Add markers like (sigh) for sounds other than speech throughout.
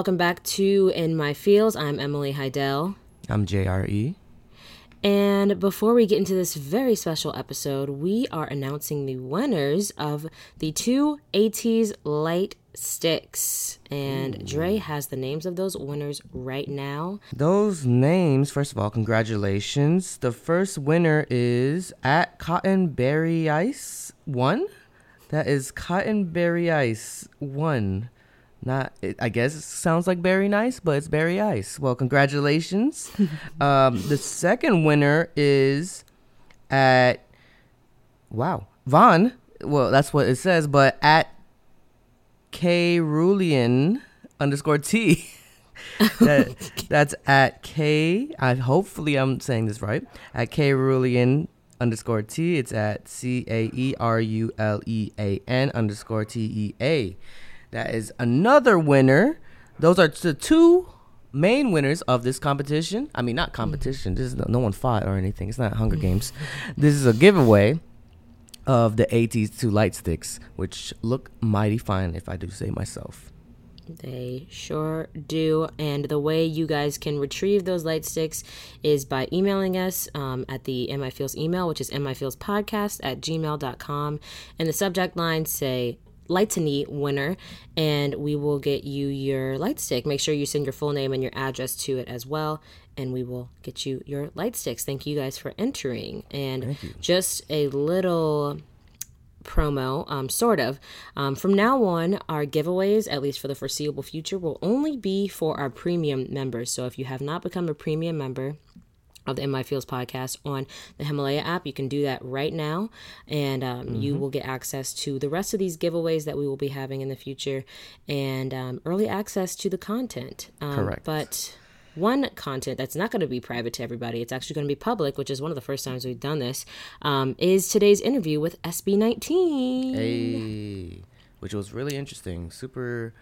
Welcome back to In My Feels. I'm Emily Heidel. I'm JRE. And before we get into this very special episode, we are announcing the winners of the two ATEEZ light sticks. And Dre has the names of those winners right now. Those names, first of all, congratulations. The first winner is at Cottonberry Ice One. That is Cottonberry Ice One. Not, it, I guess it sounds like berry nice, but it's berry ice. Well, congratulations. (laughs) um, the second winner is at, wow, Vaughn. Well, that's what it says, but at K Rulian underscore T. (laughs) that, that's at K. I hopefully I'm saying this right. At K Rulian underscore T. It's at C A E R U L E A N underscore T E A. That is another winner. Those are the two main winners of this competition. I mean, not competition. This is no, no one fought or anything. It's not Hunger Games. (laughs) This is a giveaway of the ATEEZ two light sticks, which look mighty fine, if I do say myself. They sure do. And the way you guys can retrieve those light sticks is by emailing us um, at the My Feels email, which is mifeelspodcast at gmail.com. And the subject line say Lightony winner, and we will get you your light stick. Make sure you send your full name and your address to it as well, and we will get you your light sticks. Thank you guys for entering. And just a little promo, um, sort of. Um, from now on, our giveaways, at least for the foreseeable future, will only be for our premium members. So if you have not become a premium member, of the In My Feels podcast on the Himalaya app. You can do that right now, and um, mm-hmm. you will get access to the rest of these giveaways that we will be having in the future, and um, early access to the content. Um, Correct. But one content that's not going to be private to everybody, it's actually going to be public, which is one of the first times we've done this, um, is today's interview with SB19. Hey, which was really interesting. Super,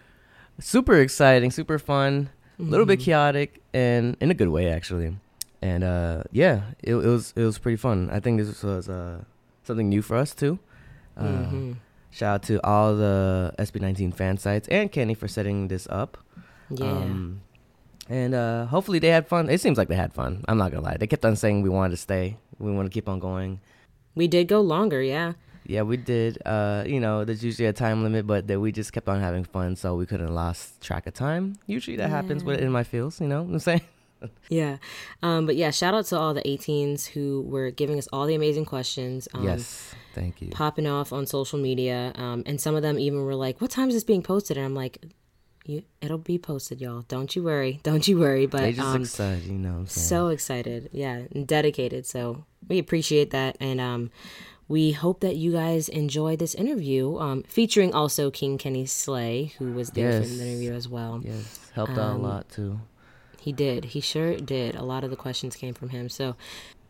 super exciting, super fun, a little bit mm-hmm. chaotic, and in a good way, actually and uh, yeah, it, it, was it was pretty fun. I think this was uh, something new for us too. Uh, mm-hmm. Shout out to all the SB19 fan sites and Kenny for setting this up. Yeah. Um, and uh, hopefully they had fun. It seems like they had fun. I'm not gonna lie. They kept on saying we wanted to stay. We want to keep on going. We did go longer, yeah. Yeah, we did. Uh, you know, there's usually a time limit, but that we just kept on having fun, so we couldn't lost track of time. Usually that yeah. happens with in my feels. You know what I'm saying? (laughs) yeah. Um, but yeah, shout out to all the A'TINs who were giving us all the amazing questions. Um, yes. Thank you. Popping off on social media. Um, and some of them even were like, what time is this being posted? And I'm like, you, it'll be posted, y'all. Don't you worry. (laughs) Don't you worry. But they just um, excited, you know. So excited, yeah, and dedicated. So we appreciate that, and um, we hope that you guys enjoy this interview, um, featuring also King Kenny Slay, who was there yes. for the interview as well. Yes, helped out a um, lot too. He did. He sure did. A lot of the questions came from him. So,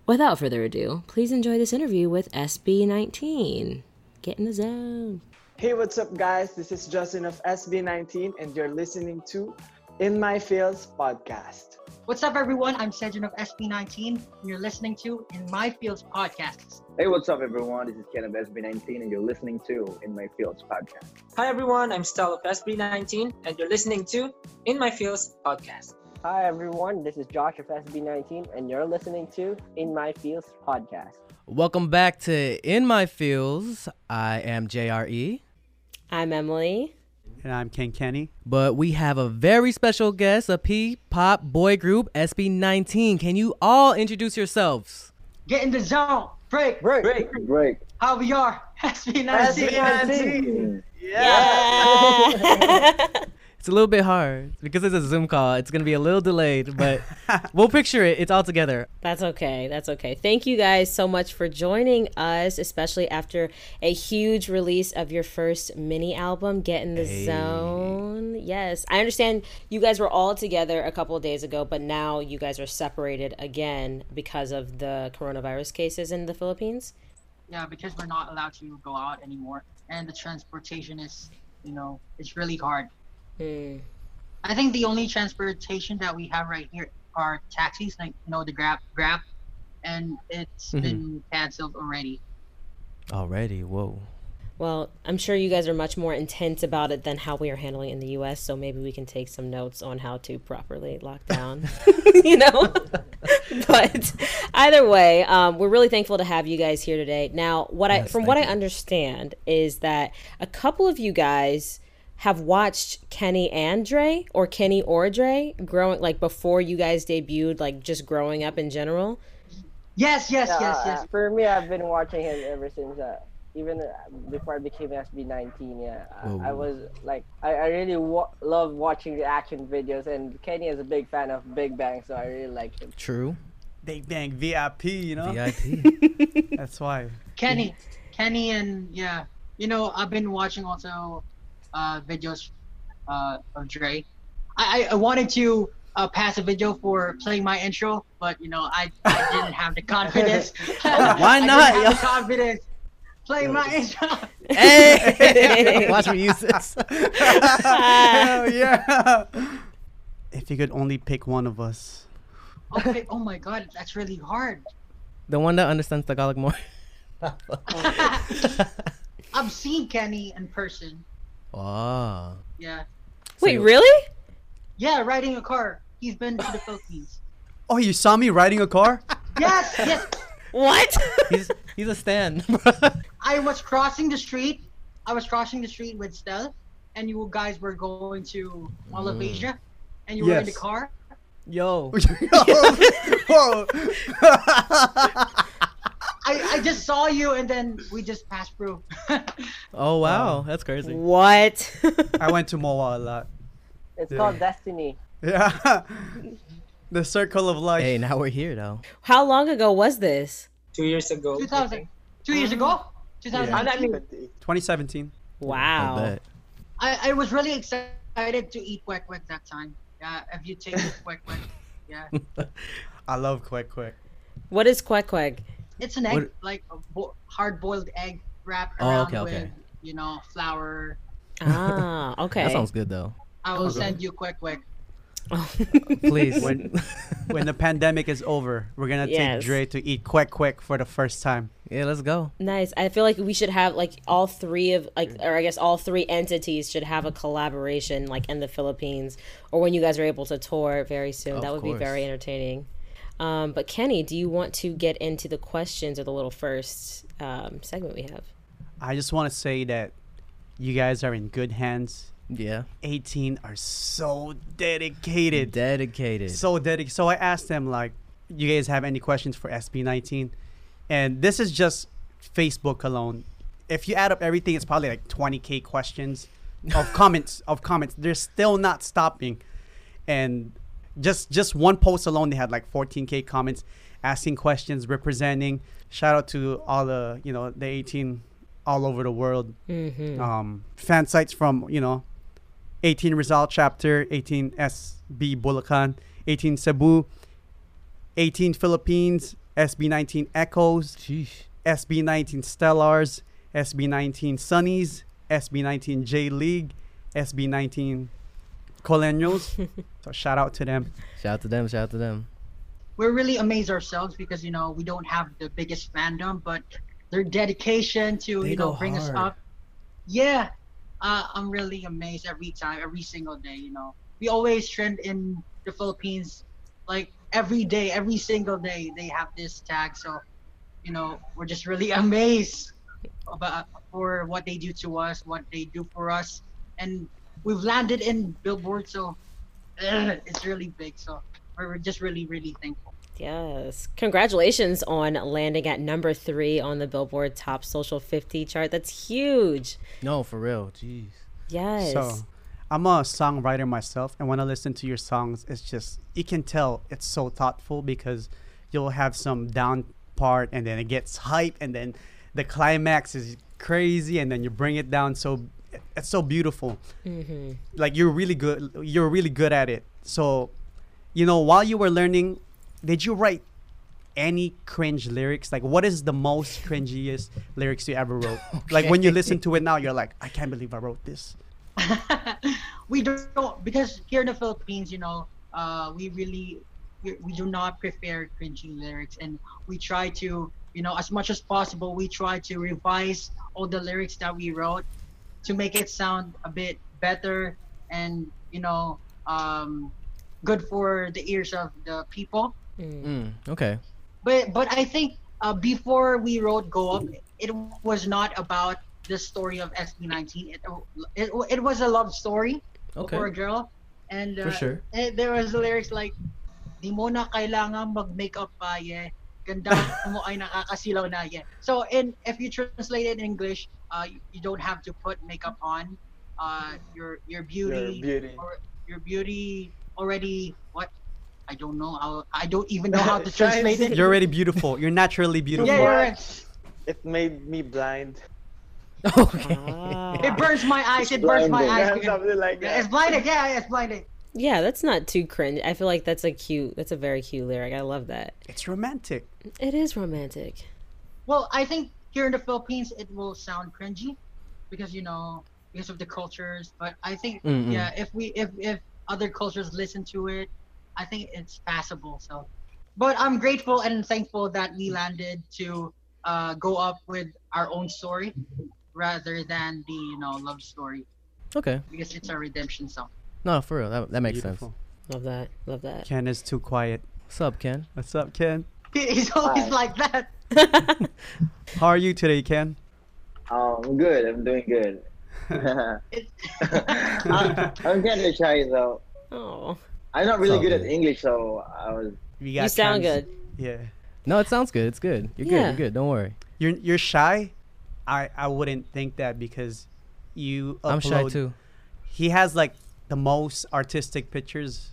without further ado, please enjoy this interview with SB19. Get in the zone. Hey, what's up, guys? This is Justin of SB19, and you're listening to In My Feels podcast. What's up, everyone? I'm Cedric of SB19, and you're listening to In My Feels podcast. Hey, what's up, everyone? This is Ken of SB19, and you're listening to In My Feels podcast. Hi, everyone. I'm Stell of SB19, and you're listening to In My Feels podcast. Hi, everyone. This is Josh of SB19, and you're listening to In My Feels podcast. Welcome back to In My Feels. I am JRE. I'm Emily. And I'm Ken Kenny. But we have a very special guest, a P pop boy group, SB19. Can you all introduce yourselves? Get in the zone. Break. Break. Break. Break. How we are. (laughs) SB19. SB19. Yeah. yeah. (laughs) (laughs) It's a little bit hard because it's a Zoom call. It's going to be a little delayed, but (laughs) we'll picture it. It's all together. That's okay. That's okay. Thank you guys so much for joining us, especially after a huge release of your first mini album, Get in the hey. Zone. Yes. I understand you guys were all together a couple of days ago, but now you guys are separated again because of the coronavirus cases in the Philippines. Yeah, because we're not allowed to go out anymore. And the transportation is, you know, it's really hard Mm. I think the only transportation that we have right here are taxis, like you know the Grab, Grab, and it's mm-hmm. been canceled already. Already, whoa. Well, I'm sure you guys are much more intense about it than how we are handling it in the US, so maybe we can take some notes on how to properly lock down, (laughs) (laughs) you know? (laughs) but either way, um, we're really thankful to have you guys here today. Now, what I from thank what I understand is that a couple of you guys have watched Kenny and Dre or Kenny or Dre growing like before you guys debuted, like just growing up in general. Yes, yes, Yeah, yes, uh, yes. For me, I've been watching him ever since, uh, even uh, before I became SB19. Yeah, I, I was like, I, I really wa- love watching the action videos, and Kenny is a big fan of Big Bang, so I really like him. True. Big Bang VIP, you know. VIP. (laughs) That's why. Kenny, Kenny, and yeah, you know, I've been watching also uh, videos uh, of Dre. I, I, I wanted to uh, pass a video for playing my intro, but you know, I, I didn't have the confidence. (laughs) (laughs) Why I not, Didn't have the confidence. Play my intro. (laughs) hey, watch me use this. Hell yeah. If you could only pick one of us. Okay. Oh my God, that's really hard. The one that understands Tagalog more. I've seen Kenny in person. Wow. Yeah. Wait, you- really? Yeah, riding a car. He's been to the Philippines. Oh, you saw me riding a car? Yes, yes. (laughs) What? He's he's a stan. (laughs) (laughs) I was crossing the street. I was crossing the street with Stell, and you guys were going to Mall of Asia, and you were in the car. Yo. Whoa. I, I just saw you, and then we just passed through. (laughs) Oh wow, um, that's crazy. what? I went to MOA a lot. It's Yeah. called Destiny. Yeah. (laughs) the circle of life. Hey, now we're here though. How long ago was this? Two years ago. 2000, two years ago, 2019. 2017. Wow. I bet. I, I was really excited to eat kwek kwek that time. Yeah, if you take kwek kwek, (laughs) yeah, I love Quick Quick. What is quack quack? It's an egg, What- like a bo- hard-boiled egg wrapped Oh, around okay, okay. with, you know, flour. Ah, okay. That sounds good though. I will send you quick, kwek. (laughs) Please. When when the pandemic is over, we're gonna Yes. take Dre to eat Quick Quick for the first time. yeah, let's go. Nice. I feel like we should have like all three of like, or I guess all three entities should have a collaboration like in the Philippines, or when you guys are able to tour very soon. Of that would be very entertaining. Um, but Kenny, do you want to get into the questions or the little first um, segment we have? I just want to say that you guys are in good hands. Yeah. A'TIN are so dedicated. Dedicated. so dedicated. So I asked them like, you guys have any questions for SB19? And this is just Facebook alone. If you add up everything, it's probably like 20k questions of (laughs) comments of comments. They're still not stopping, and just just one post alone, they had like 14k comments asking questions, representing. Shout out to all the you know the A'TIN all over the world Mm-hmm. um, fan sites from you know A'TIN Rizal chapter A'TIN SB Bulacan A'TIN Cebu A'TIN Philippines SB19 Echoes Sheesh. SB19 Stellars SB19 Sunnies SB19 J League SB19 Colonials (laughs) so shout out to them Shout out to them. Shout out to them. We're really amazed ourselves because you know we don't have the biggest fandom, but their dedication to They you know go bring us up. Yeah, uh, I'm really amazed every time, every single day. You know, we always trend in the Philippines, like every day, every single day they have this tag. So, you know, we're just really (laughs) amazed about for what they do to us, what they do for us, and we've landed in Billboard, so uh, it's really big. So we're just really, really thankful. Yes. Congratulations on landing at number three on the Billboard Top Social 50 chart. That's huge. No, for real. Jeez. Yes. so I'm a songwriter myself and when I listen to your songs it's just you can tell it's so thoughtful because you'll have some down part and then it gets hype and then the climax is crazy and then you bring it down so it's so beautiful. Mm-hmm. like you're really good you're really good at it. So you know while you were learning did you write any cringe lyrics? Like what is the most cringiest lyrics you ever wrote? (laughs) Like when you listen to it now you're like i can't believe i wrote this. (laughs) We don't because here in the Philippines, you know, uh, we really we, we do not prefer cringy lyrics, and we try to you know, as much as possible, we try to revise all the lyrics that we wrote to make it sound a bit better and you know um, good for the ears of the people. Mm, okay. But but I think uh, before we wrote Go Up, it was not about the story of SB19. It, it, it was a love story Okay. for a girl. And For uh, sure. eh, there was lyrics like, Di mo na kailangan mag-makeup pa, yeah. Ganda mo ay nakakasilaw na, yeah. So, in if you translate it in English, uh, you, you don't have to put makeup on. Uh, your your beauty, Your beauty. or your beauty already what? I don't know. how I don't even know how to (laughs) translate it. You're already beautiful. You're naturally beautiful. Yeah, you're right. It made me blind. (laughs) Okay. It burns my eyes. It burns my eyes. Yeah, (laughs) something like Yeah, it's that. blinded. Yeah, it's blinded. Yeah, that's not too cringe. I feel like that's a cute. That's a very cute lyric. I love that. It's romantic. It is romantic. Well, I think here in the Philippines it will sound cringy because you know because of the cultures. But I think Mm-mm. yeah, if we if if other cultures listen to it, I think it's passable. So, but I'm grateful and thankful that we landed to uh, go up with our own story rather than the you know love story Okay. because it's a redemption song. No, for real. That, that makes Beautiful. Love that. Love that. Ken is too quiet. What's up, Ken? What's up, Ken? He's always Hi. like that. (laughs) How are you today, Ken? Um, I'm good. I'm doing good. (laughs) (laughs) I'm, I'm kind of shy though. Oh, I'm not really all good at. English, so I was. We you sound good. Yeah. No, it sounds good. It's good. You're good. You're good. Don't worry. You're you're shy. I I wouldn't think that because you. I'm shy too. He has like the most artistic pictures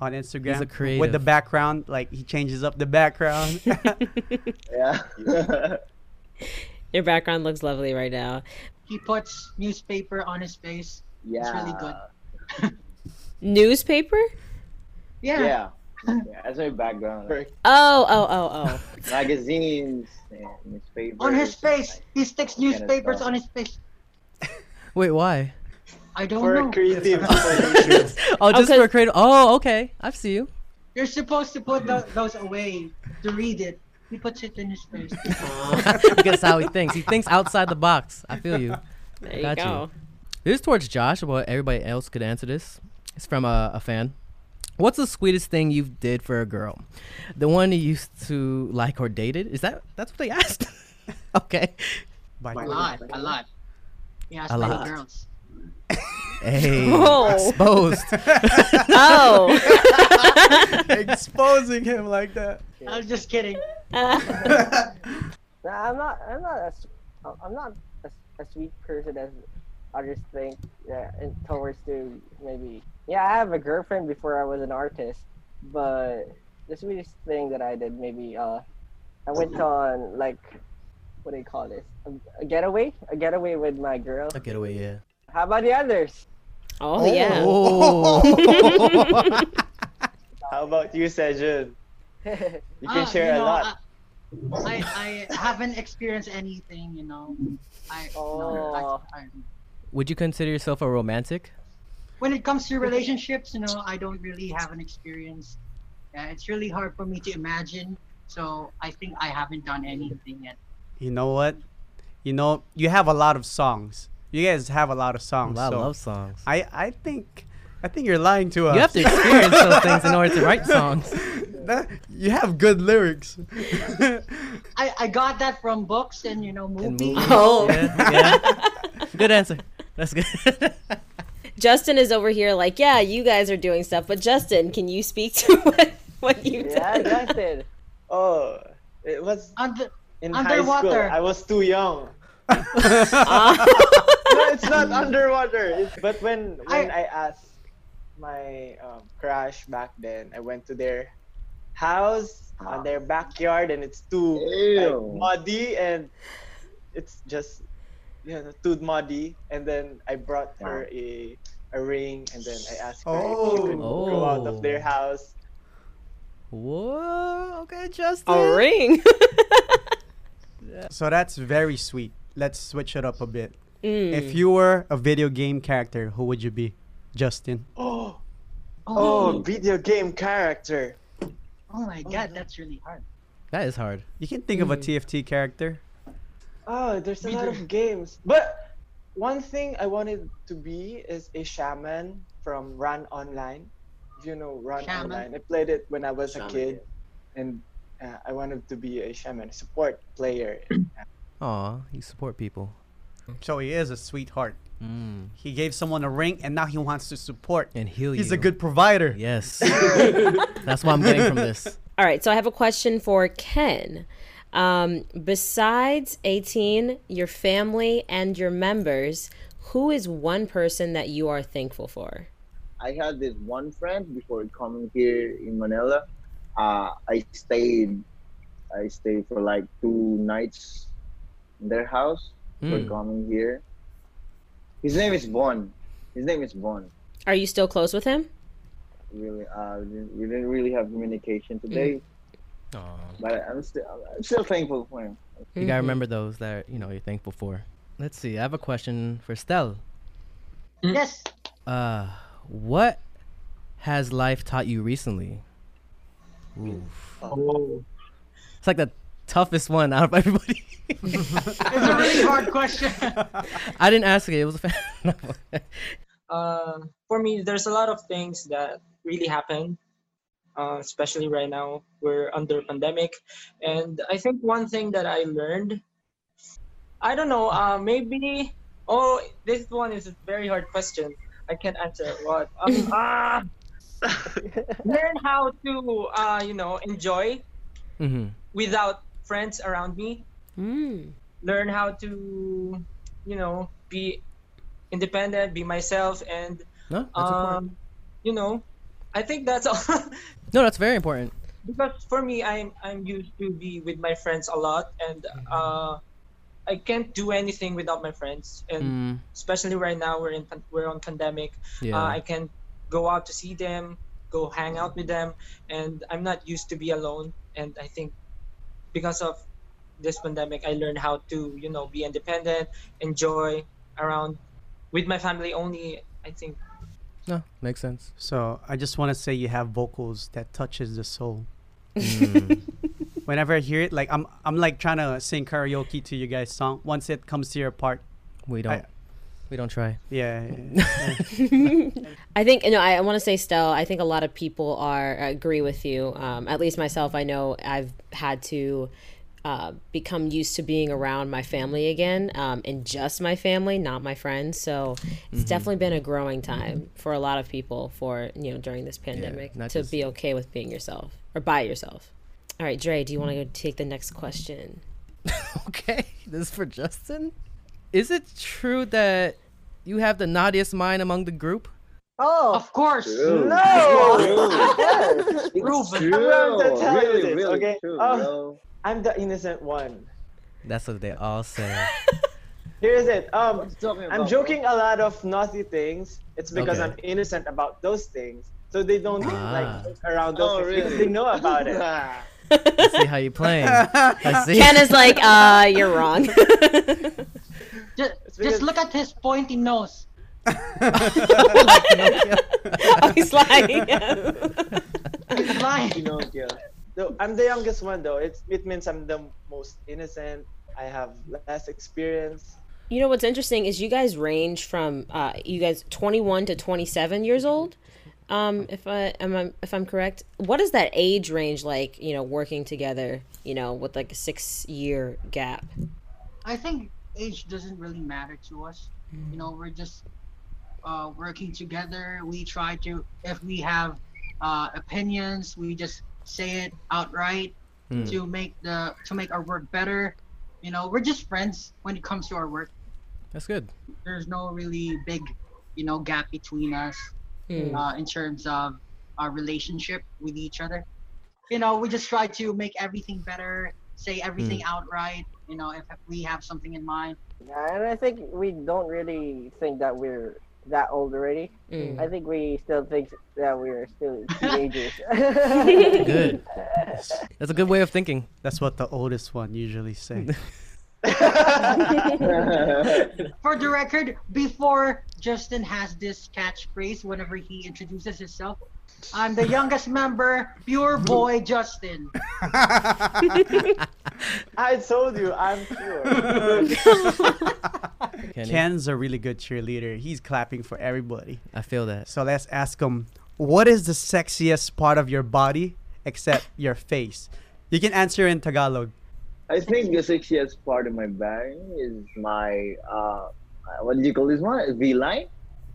on Instagram with the background. Like he changes up the background. (laughs) Yeah. (laughs) Your background looks lovely right now. He puts newspaper on his face. yeah. It's really good. (laughs) Newspaper? Yeah. Yeah. yeah. That's my background. Perfect. Oh, oh, oh, oh. Magazines and newspapers. On his face. He sticks Kind of newspapers on his face. Wait, why? I don't For know. creative solutions. (laughs) Oh, just Okay. for creative. Oh, okay. I see you. You're supposed to put tho- those away to read it. He puts it in his face. (laughs) Because how he thinks. He thinks outside the box. I feel you. There you Got you. go. This is towards Josh, but everybody else could answer this. It's from a, a fan. What's the sweetest thing you did for a girl? The one you used to like or dated? Is that that's what they (laughs) asked? okay. By A lot. A lot. He has A many lot. girls. Hey, (laughs) Oh. exposed. (laughs) Oh. exposing him like that. I was just kidding. (laughs) Nah, I'm not. I'm not. A, s- I'm not a, a sweet person as others think. Yeah, and towards to maybe. Yeah, I have a girlfriend before I was an artist, but the sweetest thing that I did maybe uh, I went on like, what do you call this? A, a getaway, a getaway with my girl. A getaway, yeah. How about the others? Oh, yeah. Oh. (laughs) How about you, Sejun? You can Ah, share you a lot. I, I, I haven't experienced anything, you know. I, no, Oh. I, I, Would you consider yourself a romantic? when it comes to relationships, you know, I don't really have an experience. Yeah, it's really hard for me to imagine. So I think I haven't done anything yet. You know what? You know you have a lot of songs. You guys have a lot of songs. A songs. lot so of love songs. I I think I think you're lying to us. You have to experience those things in order to write songs. (laughs) You have good lyrics. I, I got that from books and you know And movies. movies. Oh. Yeah, yeah. Good answer. That's good. (laughs) Justin is over here like, yeah, you guys are doing stuff, but Justin, can you speak to (laughs) what, what you Yeah, did? Justin. Oh, it was Under, in high school. Underwater. I was too young. (laughs) No, it's not underwater. It's, but when when I, I- asked my um, crush back then, I went to their house on their backyard, and it's too like, muddy, and it's just you know too muddy. And then I brought her a a ring, and then I asked her if she could go out Oh. of their house. Whoa. Okay, Justin. A ring. (laughs) (laughs) so that's very sweet. Let's switch it up a bit. Mm. If you were a video game character, who would you be? Justin. Oh, oh, oh, video game character. oh my god, that's really hard. That is hard. You can think of a. TFT character. Oh, there's a Me lot too. of games. But one thing I wanted to be is a shaman from RAN Online. If you know Run Shaman? Online, I played it when I was Shaman, a kid, and uh, I wanted to be a shaman, support player. (clears throat) Aw, you support people. So he is a sweetheart. Mm. He gave someone a ring, and now he wants to support. And heal He's you. a good provider. Yes. (laughs) That's what I'm getting from this. All right, so I have a question for Ken. Um, besides A'TIN, your family and your members, who is one person that you are thankful for? I had this one friend before coming here in Manila. Uh, I stayed, I stayed for like two nights in their house for Mm. coming here. His name is Bon. His name is Bon. Are you still close with him? Really, uh, we didn't- really have communication today, Aw. but I'm still, I'm still thankful for him. You gotta remember those that you know you're thankful for. Let's see. I have a question for Stell. Yes. Uh, what has life taught you recently? Oof. Oh. It's like the toughest one out of everybody. (laughs) It's a really hard question. I didn't ask it. It was a fan. (laughs) Uh, for me, there's a lot of things that really happen, uh, especially right now. We're under pandemic, and I think one thing that I learned, I don't know, uh, maybe. Oh, this one is a very hard question. I can't answer it. What? Um, (laughs) ah, learn how to, uh, you know, enjoy hmm without friends around me. Mm. Learn how to, you know, be independent, be myself, and No, um, you know, I think that's all. (laughs) No, that's very important. because for me, I'm I'm used to be with my friends a lot, and uh, I can't do anything without my friends, and Mm, especially right now we're in we're on pandemic. yeah. Uh, I can go out to see them, go hang out with them, and I'm not used to be alone. And I think because of this pandemic, I learned how to you know be independent, enjoy around with my family only. I think no, makes sense. So I just want to say you have vocals that touches the soul. Mm. (laughs) Whenever I hear it, like I'm, I'm like trying to sing karaoke to you guys' song. Once it comes to your part, we don't. We don't try. yeah, yeah, (laughs) yeah. (laughs) I think you know. I, I want to say, Stell. I think a lot of people are agree with you. Um, at least myself, I know I've had to uh, become used to being around my family again, um, and just my family, not my friends. So it's definitely been a growing time for a lot of people for you know during this pandemic not to just- be okay with being yourself or by yourself. All right, Dre, do you want to go take the next question? (laughs) okay, this is for Justin. Is it true that you have the naughtiest mind among the group? Oh, Of course. True. No! Yes, it's true. (laughs) I'm going to tell you Really, this, really okay? true, Oh. bro. I'm the innocent one. That's what they all say. (laughs) Here's it. Um, What I'm about, joking a lot of naughty things. It's because Okay. I'm innocent about those things. So they don't Ah. like around those Oh, things because they know about it. (laughs) I see how you playing. I see. Ken is like, uh, you're wrong. Just, just look at his pointy nose. (laughs) oh, he's lying. He's lying. Pinocchio. So I'm the youngest one though. It's it means I'm the most innocent. I have less experience. You know what's interesting is you guys range from uh, you guys 21 to 27 years old. Um, if I am I, if I'm correct, what is that age range like? You know, working together. You know, with like a six year gap. I think age doesn't really matter to us. You know, we're just uh, working together. We try to, if we have uh, opinions, we just say it outright Hmm. to make the to make our work better. You know, we're just friends when it comes to our work. That's good. There's no really big, you know, gap between us Hmm. uh, in terms of our relationship with each other. You know, we just try to make everything better, say everything outright. You know, if we have something in mind. Yeah, and I think we don't really think that we're that old already. Mm. I think we still think that we're still (laughs) teenagers. (laughs) Good. That's a good way of thinking. That's what the oldest one usually say. (laughs) For the record, before Justin has this catchphrase whenever he introduces himself, I'm the youngest member, pure boy Justin. (laughs) I told you, I'm pure. (laughs) Kenny, Ken's a really good cheerleader. He's clapping for everybody. I feel that. So let's ask him, what is the sexiest part of your body except your face? You can answer in Tagalog. I think the sexiest part of my body is my uh, what do you call this one? V line.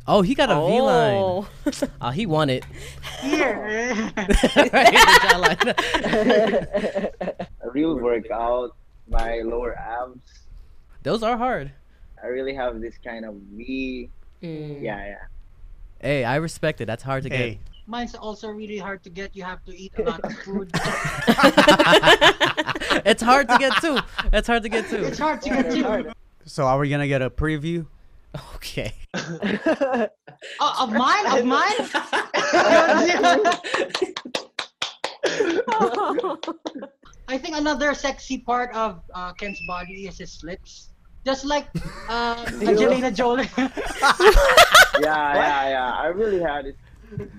Oh, he got a V line. Oh. Oh, (laughs) he won it. (laughs) Here. A (laughs) real workout. My lower abs. Those are hard. I really have this kind of V. Mm. Yeah, yeah. Hey, I respect it. That's hard to Hey, Mine's also really hard to get. You have to eat a lot of food. it's hard to get too. It's hard to get too. It's hard to get to. so are we gonna get a preview? Okay. Oh, (laughs) (laughs) of mine? Of mine? (laughs) I think another sexy part of uh, Ken's body is his lips. Just like uh, Angelina Jolie. Yeah, yeah, yeah. I really had it.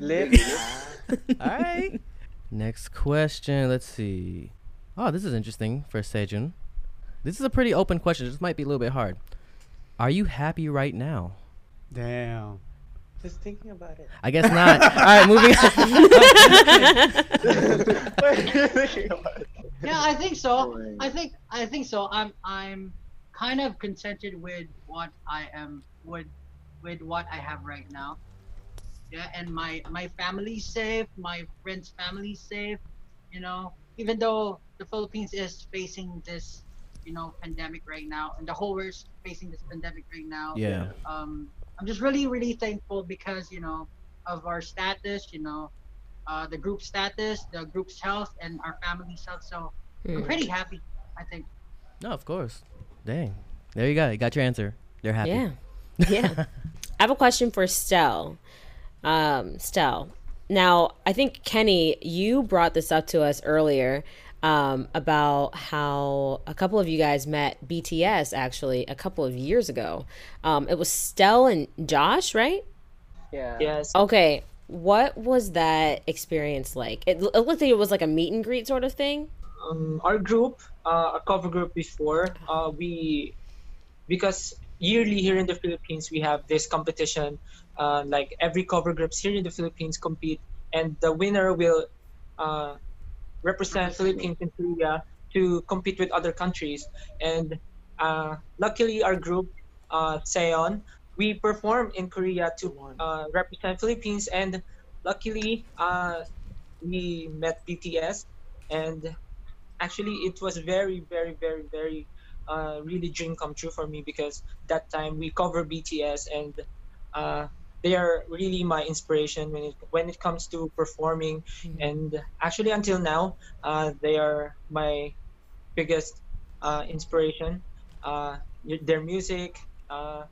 Lips. All right. Next question. Let's see. Oh, this is interesting for Sejun. This is a pretty open question. This might be a little bit hard. Are you happy right now? Damn. Just thinking about it. I guess not. All right, moving on. What are you thinking about it? yeah, I think so. I think I think so. I'm I'm kind of contented with what I am with with what I have right now. Yeah, and my my family's safe, my friends' family's safe. You know, even though the Philippines is facing this, you know, pandemic right now, and the whole world facing this pandemic right now. Yeah. um, I'm just really, really thankful because you know of our status, you know, uh, the group status, the group's health, and our family's health. So I'm Hmm. pretty happy. I think. No, of course. Dang. There you go. You got your answer. They're happy. Yeah. (laughs) Yeah. I have a question for Stell. Um, Stell. Now, I think Kenny, you brought this up to us earlier um, about how a couple of you guys met BTS actually a couple of years ago. Um, it was Stell and Josh, right? Yeah. Yes. Okay. What was that experience like? It, it looked like it was like a meet and greet sort of thing. um, our group, uh, our cover group before, uh, we because yearly here in the Philippines we have this competition. Uh, like every cover groups here in the Philippines compete, and the winner will uh, represent Philippines in Korea to compete with other countries. And uh, luckily, our group, uh, Seon, we perform in Korea to uh, represent Philippines, and luckily, uh, we met BTS, and actually it was very very very very uh, really dream come true for me because that time we cover BTS and uh, they are really my inspiration when it when it comes to performing. And actually until now uh, they are my biggest uh, inspiration. Uh, their music uh,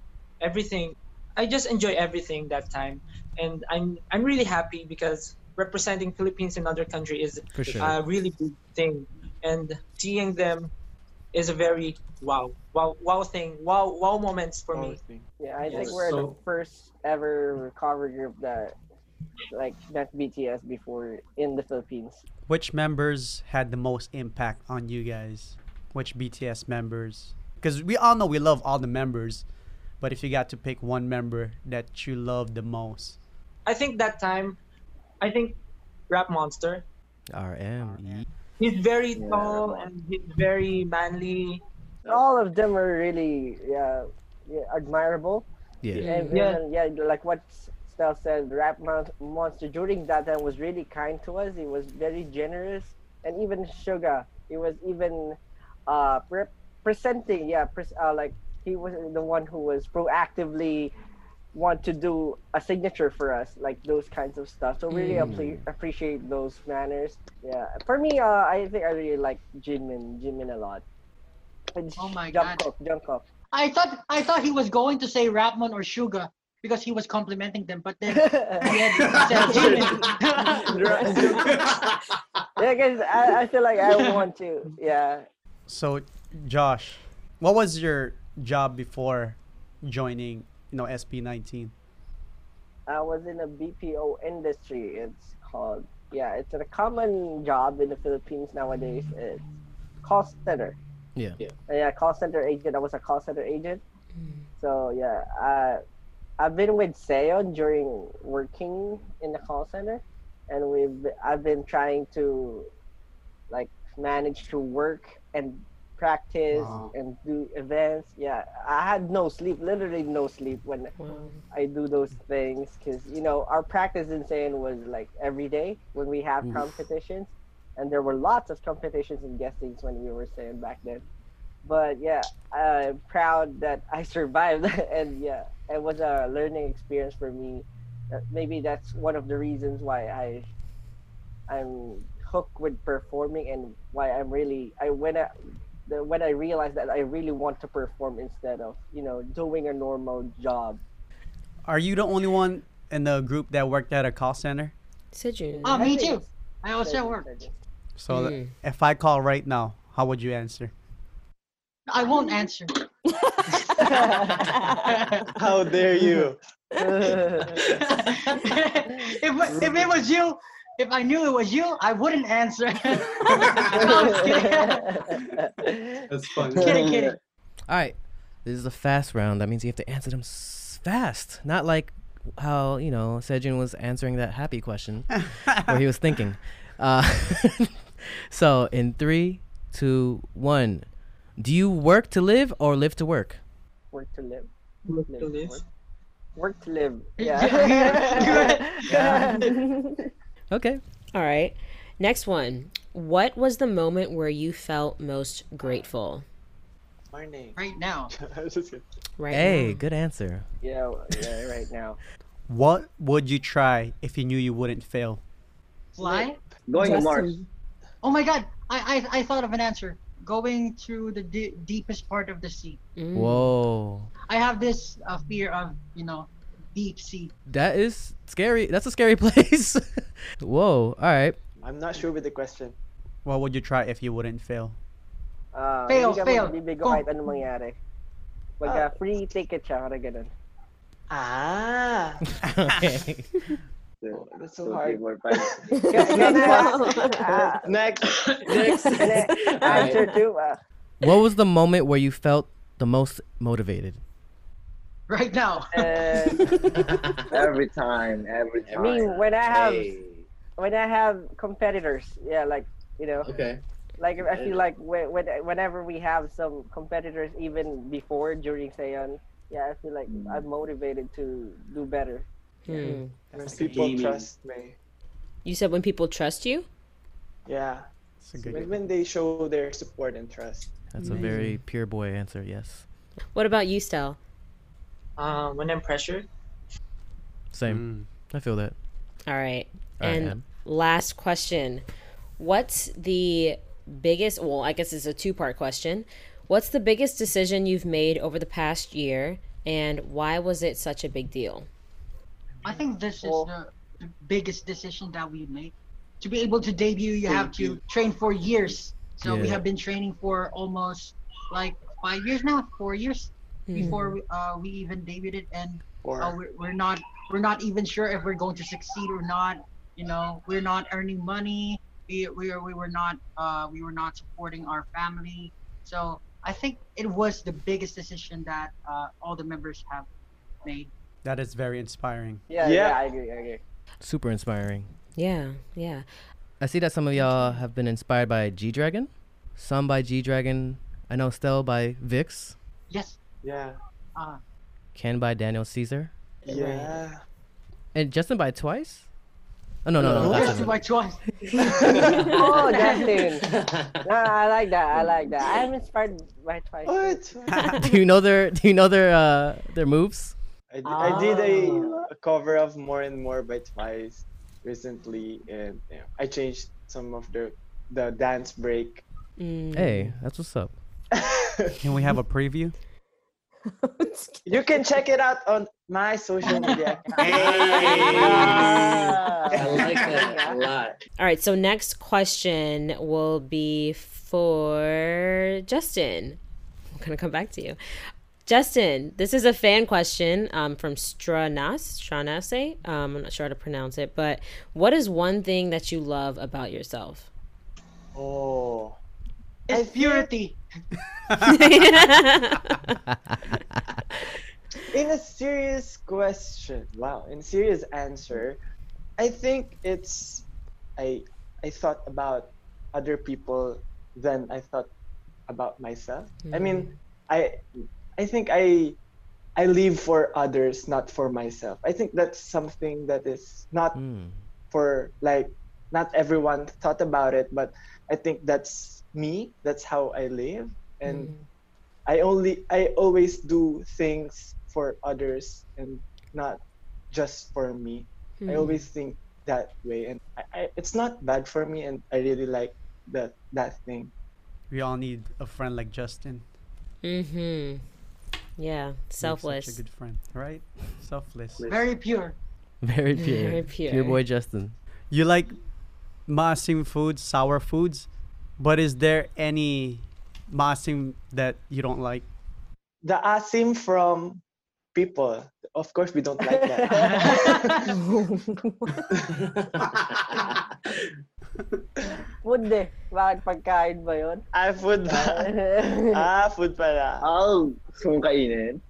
everything. I just enjoy everything that time. And I'm I'm really happy because representing Philippines in other country is sure. a really big thing. And seeing them is a very wow wow wow thing wow wow moments for me Yeah, I think we're the first ever cover group that like met BTS before in the Philippines. Which members had the most impact on you guys? Which BTS members? Because we all know we love all the members, but if you got to pick one member that you love the most, I think that time I think Rap Monster RM. He's very Yeah, tall and he's very manly All of them are really yeah, yeah admirable. Yeah. And Yeah. even, yeah, like what Stell said, Rap Monster during that time was really kind to us. He was very generous, and even Suga, he was even uh pre- presenting, yeah, pres- uh, like he was the one who was proactively want to do a signature for us, like those kinds of stuff. So really appre- appreciate those manners. Yeah, for me, uh, I think I really like Jimin, Jimin a lot. And Oh my God. Jungkook, Jungkook. I thought I thought he was going to say Rapmon or Suga because he was complimenting them, but then (laughs) he had said Jimin. (laughs) yeah, guys, I, I feel like I want to. Yeah. so Josh, what was your job before joining, you know, SB19? I was in a BPO industry. It's called yeah, it's a common job in the Philippines nowadays. It's call center. Yeah. Yeah. Yeah, call center agent. I was a call center agent. So yeah, uh, I've been with Seon during working in the call center, and we've I've been trying to like manage to work and practice Wow. and do events. Yeah, I had no sleep, literally no sleep when I do those things because you know our practice in Seon was like every day when we have competitions, and there were lots of competitions and guestings when we were Seon back then. But yeah, I'm proud that I (laughs) survived, and yeah, it was a learning experience for me. Uh, Maybe that's one of the reasons why I I'm hooked with performing and why I'm really I when I the, when I realized that I really want to perform instead of you know doing a normal job. Are you the only one in the group that worked at a call center? Sejun. Oh, me too. I also work. So Mm. th- if I call right now, how would you answer? I won't answer. (laughs) How dare you? (laughs) (laughs) if, if it was you, if I knew it was you, I wouldn't answer. No, I'm just kidding. That's funny. kidding, kidding. All right. This is a fast round. That means you have to answer them fast. Not like how, you know, Sejun was answering that happy question (laughs) where he was thinking. Uh, (laughs) so, in three, two, one. Do you work to live or live to work? work to live. Work to live. Work, work to live. (laughs) Yeah. Yeah. Okay. All right. Next one. What was the moment where you felt most grateful? Morning. Right now. (laughs) Just kidding. Right. Hey, now. good answer. yeah, yeah, right now. What would you try if you knew you wouldn't fail? Fly? Going to Mars. Oh my god. I, I, I thought of an answer. Going to the d- deepest part of the sea. Mm. Whoa. I have this uh, fear of, you know, deep sea. That is scary. That's a scary (laughs) place. Whoa. All right. I'm not sure with the question. What would you try if you wouldn't fail? Uh, Fail, hindi fail. magbibigo Kung- kahit anong mangyari. Pag Ah. uh, free ticket siya, parang ganun. Ah, (laughs) okay. Oh, that's so Two, hard. three, four, five. Can, can next. Next. I answer too? Uh, What was the moment where you felt the most motivated? Right now. uh, (laughs) Every time, every time. I mean, when I have Hey. when I have competitors, yeah, like you know, Okay. like I feel like when, when whenever we have some competitors, even before during Seon, yeah, I feel like I'm motivated to do better. Hmm. When people Gaming. trust me. You said when people trust you? Yeah. It's a good. When, when they show their support and trust. That's a very pure boy answer. Yes. What about you, Stell? Uh, when I'm pressured, Same. Mm. I feel that. All right. All right, and Em. last question. What's the biggest, well, I guess it's a two part question. What's the biggest decision you've made over the past year and why was it such a big deal? I think this is Well- the, the biggest decision that we made. To be able to debut, you have to train for years. So we have been training for almost like five years now, four years before we, uh, we even debuted, and Or uh, we're, we're not we're not even sure if we're going to succeed or not. You know, we're not earning money. We we are, we were not uh, we were not supporting our family. So I think it was the biggest decision that uh, all the members have made. That is very inspiring. Yeah, Yeah. yeah, I agree, I agree. Super inspiring. Yeah, yeah. I see that some of y'all have been inspired by G Dragon. Some by G Dragon. I know Stell by Vix. Yes. Yeah. Uh, Ken by Daniel Caesar. Yeah. And Justin by Twice? Oh, no, no, no. No. that's by it. choice. oh, Justin. (laughs) No, I like that. I like that. I'm inspired by Twice. What? (laughs) do you know their Do you know their uh their moves? i did a, a cover of More and More by Twice recently, and you know, I changed some of the the dance break. Mm. Hey, that's what's up. (laughs) Can we have a preview? (laughs) you can check it out on my social media. Hey. I like that a lot. All right, so next question will be for Justin. I'm gonna come back to you. Justin, this is a fan question um, from Stranas, Stranase. Um, I'm not sure how to pronounce it, but what is one thing that you love about yourself? Oh. It's purity. In a serious question, wow, in a serious answer, I think it's I I thought about other people than I thought about myself. I mean, mm. I I think I I live for others, not for myself. I think that's something that is not mm. for like not everyone thought about it, but I think that's me. That's how I live, and I only I always do things for others and not just for me. I Hmm. always think that way, and I, I, it's not bad for me, and I really like that that thing. We all need a friend like Justin. Mm-hmm. Yeah, Makes selfless. Such a good friend, right? (laughs) Selfless. Very pure. Very (laughs) pure. Very pure. boy Justin. You like maasim foods, sour foods, but is there any Masim that you don't like? The asim from people, of course, we don't like that. (laughs) Food eh. Bakit pagkain ba yun? ah, food ba? (laughs) ah, food pala. Oh, gusto mong kainin?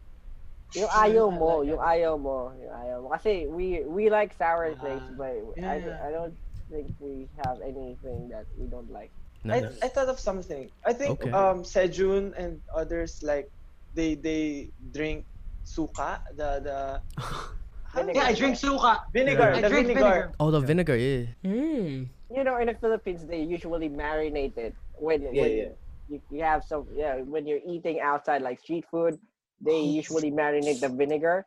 yung ayaw mo, yung ayaw mo, yung ayaw mo. Kasi we we like sour things, but I. I don't think we have anything that we don't like. I, I thought of something. I think Okay. um Sejun and others like they they drink suka, the the (laughs) Yeah, I drink suka. Vinegar, I drink vinegar. Oh, the vinegar, yeah. Mm. You know, in the Philippines, they usually marinate it when Yeah, when yeah. You, you have some yeah when you're eating outside like street food, they usually marinate the vinegar.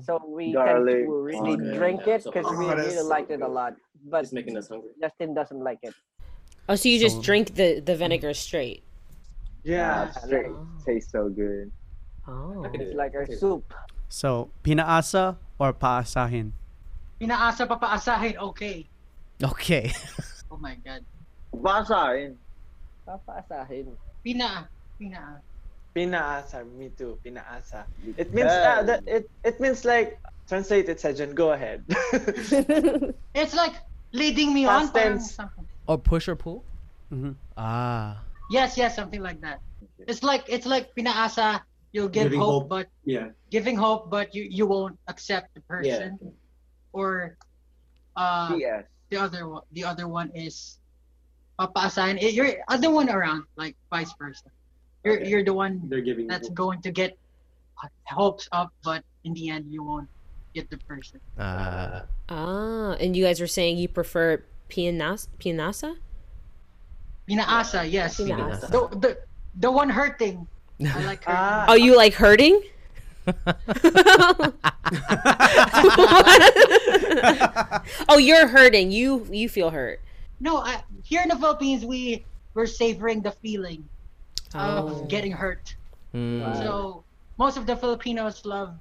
So we Garlic, tend to really onion, drink yeah, it so- because we Oh, (laughs) really so liked it a lot. But It's making us hungry. Justin doesn't like it. Oh, so you just So- drink the the vinegar straight? Yeah, straight. Tastes so good. Oh. It's like our soup. So, pinaasa or paasahin? Pinaasa pa paasahin, okay. Okay. Oh my God. Basahin. Papaasahin. Pina, pina. Pinaasa, me too. Pinaasa. It means uh, that it it means like translate it, Sejun. Go ahead. (laughs) It's like leading me on. Past parang tense. something. Or push or pull? Mhm. Ah. Yes, yes, something like that. It's like it's like pinaasa. You'll give Giving hope, hope. but Yeah. giving hope, but you you won't accept the Yeah. person. Or uh, Yes. the other one, the other one is papaasahin. Eh, You're other one around, like vice versa. You're Okay. you're the one They're giving that's hope. going to get hopes up, but in the end you won't get the person. Ah. Ah, and you guys were saying you prefer pianas pianasa? Pinaasa, yes. Pinaasa. The, the the one hurting. (laughs) I like her. Ah, Oh, you like hurting? (laughs) oh, you're hurting. You you feel hurt. No, I, here in the Philippines, we we're savoring the feeling Oh. of getting hurt. Mm. So most of the Filipinos love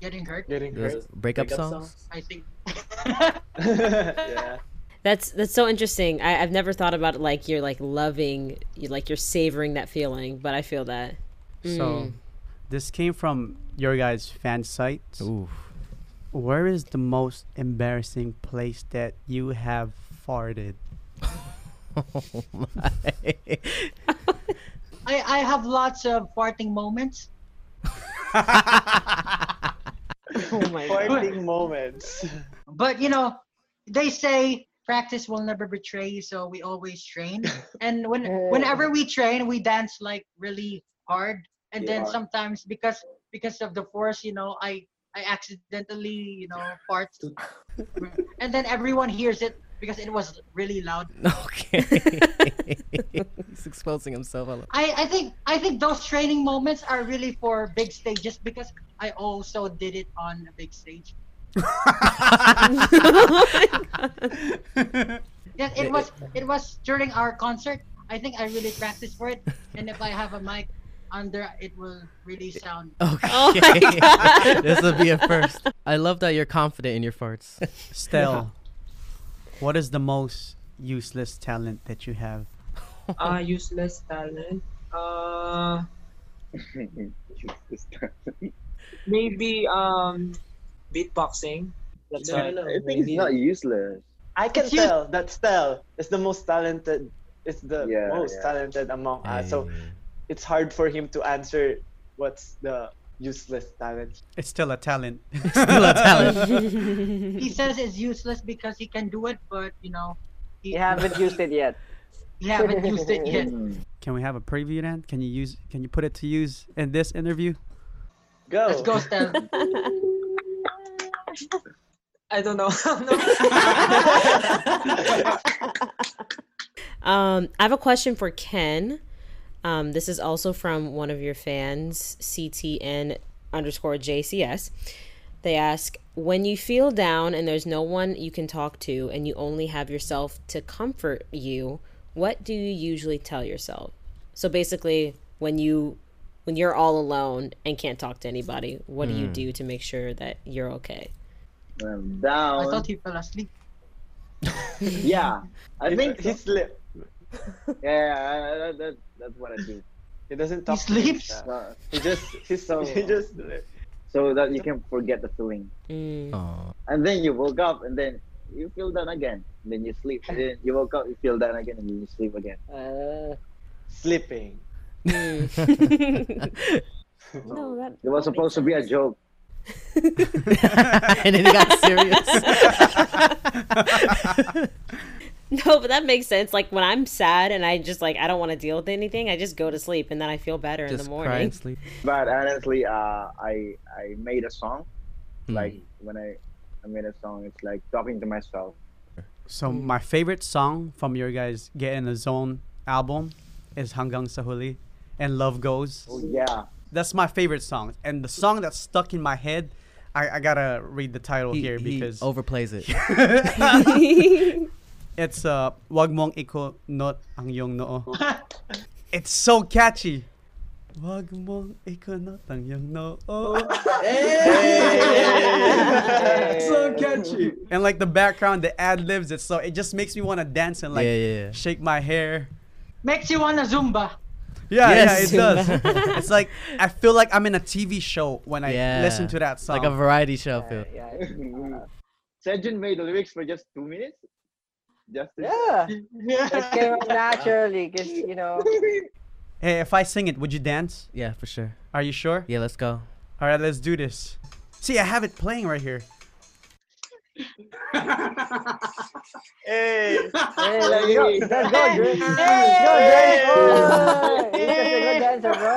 getting hurt. getting hurt. breakup, Breakup songs? I think. (laughs) yeah. That's that's so interesting. I, I've never thought about it like you're like loving, you like you're savoring that feeling, but I feel that. So, mm. this came from your guys' fan site. Ooh. Where is the most embarrassing place that you have farted? Oh (laughs) my. I, I have lots of farting moments. (laughs) (laughs) Oh my god. Moments. (laughs) But you know, they say practice will never betray you, so we always train. (laughs) And when whenever we train, we dance like really hard. And then sometimes because because of the force, you know, I I accidentally, you know, fart. and then everyone hears it because it was really loud. (laughs) Okay. (laughs) He's exposing himself. a lot. I, I think I think those training moments are really for big stages because I also did it on a big stage. (laughs) Yes, it was it was during our concert. I think I really practiced for it, and if I have a mic under, it will really sound. Okay. Oh this will be a first. I love that you're confident in your farts. Stell, what is the most useless talent that you have? uh, (laughs) useless talent. Uh, Useless talent. Maybe um, beatboxing. That's No, no. I think it's not useless. I can It's you- tell that Stell is the most talented. Is the Yeah, most yeah. talented among us. So it's hard for him to answer what's the useless talent. It's still a talent. (laughs) Still a talent. He says it's useless because he can do it, but you know, he, You haven't (laughs) used it yet. he haven't used it yet. (laughs) Can we have a preview then? Can you use? Can you put it to use in this interview? Go. Let's go, Stell. I don't know. Um, I have a question for Ken. Um, this is also from one of your fans, CTN underscore JCS. They ask, when you feel down and there's no one you can talk to and you only have yourself to comfort you, what do you usually tell yourself? So basically, when you when you're all alone and can't talk to anybody, what do you do to make sure that you're okay? I'm I thought he fell asleep. (laughs) yeah, I think he so. (laughs) sleep. Yeah, I- I- that, that, that's what I do. He doesn't talk. to sleeps. Uh, He just he's So- (laughs) he just so that you can forget the feeling. Mm. Aw. And then you woke up and then you feel down again. Then you sleep. And then you woke up, you feel down again, and then you sleep again. Uh, sleeping. Mm. (laughs) no, that It was supposed to be a joke. and then it got serious. (laughs) No, but that makes sense. Like when I'm sad and I just like I don't want to deal with anything, I just go to sleep and then I feel better in Just the cry morning. and sleep. But honestly, uh, I I made a song. Hmm. Like when I I made a song, it's like talking to myself. So my favorite song from your guys' Get in the Zone album is Hanggang sa Huli and Love Goes. Oh yeah. That's my favorite song. And the song that's stuck in my head, I, I gotta read the title he, here he because overplays it. (laughs) (laughs) it's uh Wag mong ikunot ang iyong noo. It's so catchy. Wag mong ikunot ang iyong noo. so catchy. And like the background, the ad libs, it's so it just makes me want to dance and like yeah, yeah, yeah. shake my hair. Makes you wanna Zumba. Yeah, Yes. yeah, it does. (laughs) it's like I feel like I'm in a TV show when I Yeah. listen to that song. Like a variety show feel. yeah, yeah. Sejun made the lyrics for just two minutes. Just to- Yeah. (laughs) It came out naturally because, you know, (laughs) hey, if I sing it, would you dance? Yeah, for sure. Are you sure? Yeah, let's go. All right, let's do this. See, I have it playing right here. (laughs) Hey. hey, let's go. Let's go, Drew. Let's go, Drew. Oh, you're a good dancer, bro.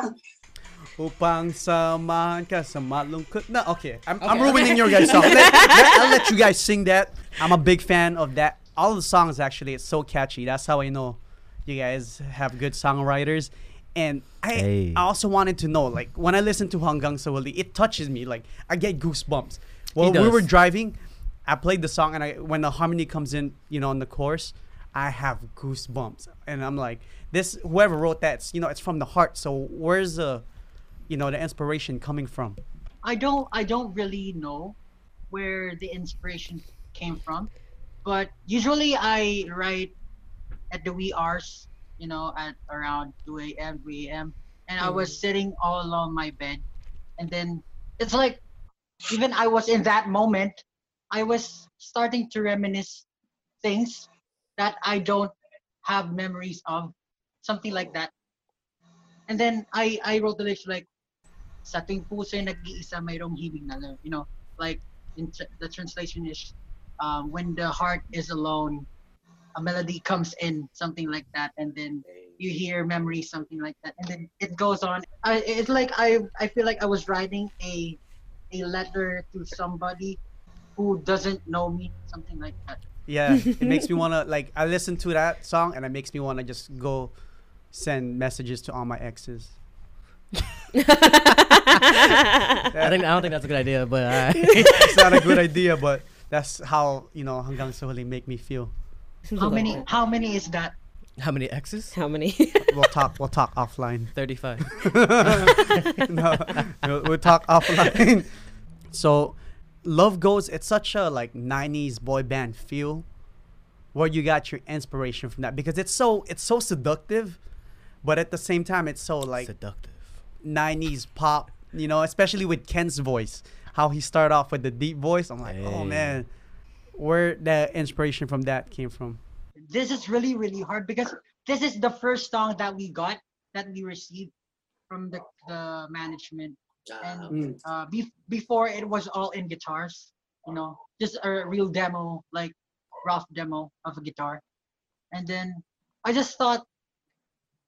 Upang samahan ka sa malungkot na. Okay, I'm, I'm ruining your guys' song. Let, let- I'll let you guys sing that. I'm a big fan of that. All the songs, actually, it's so catchy. That's how I know you guys have good songwriters. And I, Hey. I also wanted to know, like, when I listen to Hanggang sa Huli, it touches me. Like, I get goosebumps. While we were driving, I played the song, and I when the harmony comes in, you know, in the chorus, I have goosebumps. And I'm like, this, whoever wrote that, you know, it's from the heart. So where's the, you know, the inspiration coming from? I don't I don't really know where the inspiration came from, but usually I write at the wee hours, you know, at around 2 a.m., 3 a.m. And I was mm. sitting all alone my bed, and then it's like, even I was in that moment, I was starting to reminisce things that I don't have memories of, something like that. And then I I wrote the lyrics like sa tuwing puso'y nag-iisa mayroong hibig na alam. you know like in tr- the translation is um, when the heart is alone a melody comes in something like that and then you hear memories something like that and then it goes on I, it's like I I feel like I was writing a a letter to somebody who doesn't know me something like that Yeah, it (laughs) makes me wanna like I listen to that song and it makes me wanna just go send messages to all my exes. (laughs) (laughs) I think I don't think that's a good idea, but alright. it's not a good idea, but that's how you know hanggang sa huli make me feel. how many how many is that How many X's? How many? We'll talk. We'll talk offline. Thirty-five. (laughs) (laughs) no, we'll, we'll talk offline. So, Love Goes. It's such a like '90s boy band feel. Where you got your inspiration from that? Because it's so it's so seductive, but at the same time it's so like Seductive. '90s pop. You know, especially with Ken's voice, how he started off with the deep voice. I'm like, oh man, where the inspiration from that came from. this is really really hard because this is the first song that we got that we received from the, the management. And uh, be- before it was all in guitars you know just a real demo like rough demo of a guitar. And then i just thought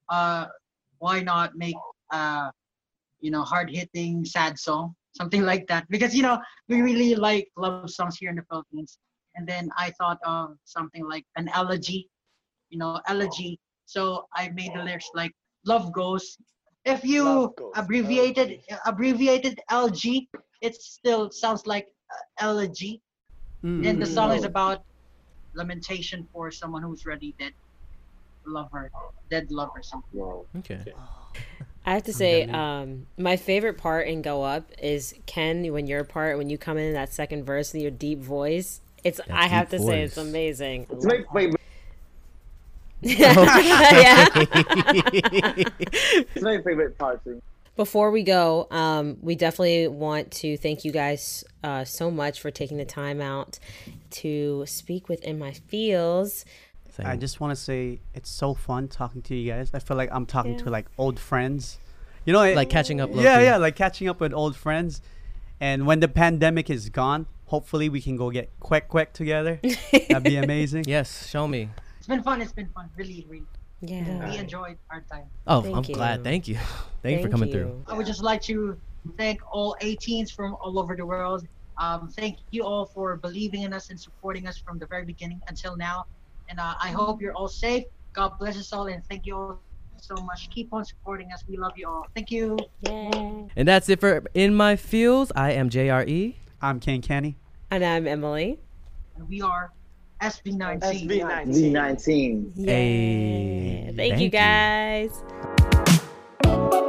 uh why not make uh you know hard hitting sad song something like that because you know we really like love songs here in the philippines and then I thought of something like an elegy, you know, elegy. So I made the lyrics like "Love Goes." If you Goes, abbreviated abbreviated LG, it still sounds like uh, elegy. Mm. And the song is about lamentation for someone who's already dead, lover, dead lover, something. Wow. Okay. (laughs) I have to say, um, my favorite part in "Go Up" is Ken when your part when you come in that second verse with your deep voice. It's I have to deep say it's amazing. It's my favorite. yeah. It's my favorite part. Before we go, um, we definitely want to thank you guys uh, so much for taking the time out to speak with In My Feels. I just want to say it's so fun talking to you guys. I feel like I'm talking Yeah. to like old friends. You know, it- like catching up. yeah, yeah, like catching up with old friends. And when the pandemic is gone, hopefully we can go get quick quick together. (laughs) That'd be amazing. Yes, show me. It's been fun. It's been fun. Really, really. Yeah. We enjoyed our time. Oh, Thank I'm you. glad. Thank you. Thank, you (laughs) for coming through. I would just like to thank all A'TINs from all over the world. Um, thank you all for believing in us and supporting us from the very beginning until now. And uh, I hope you're all safe. God bless us all, and thank you all so much. Keep on supporting us. We love you all. Thank you. Yeah. And that's it for In My Feels. I am JRE. I'm Ken Kenny. And I'm Emily. And we are SB19. SB19. Z19. Yeah. Hey, Thank, you thank you. guys.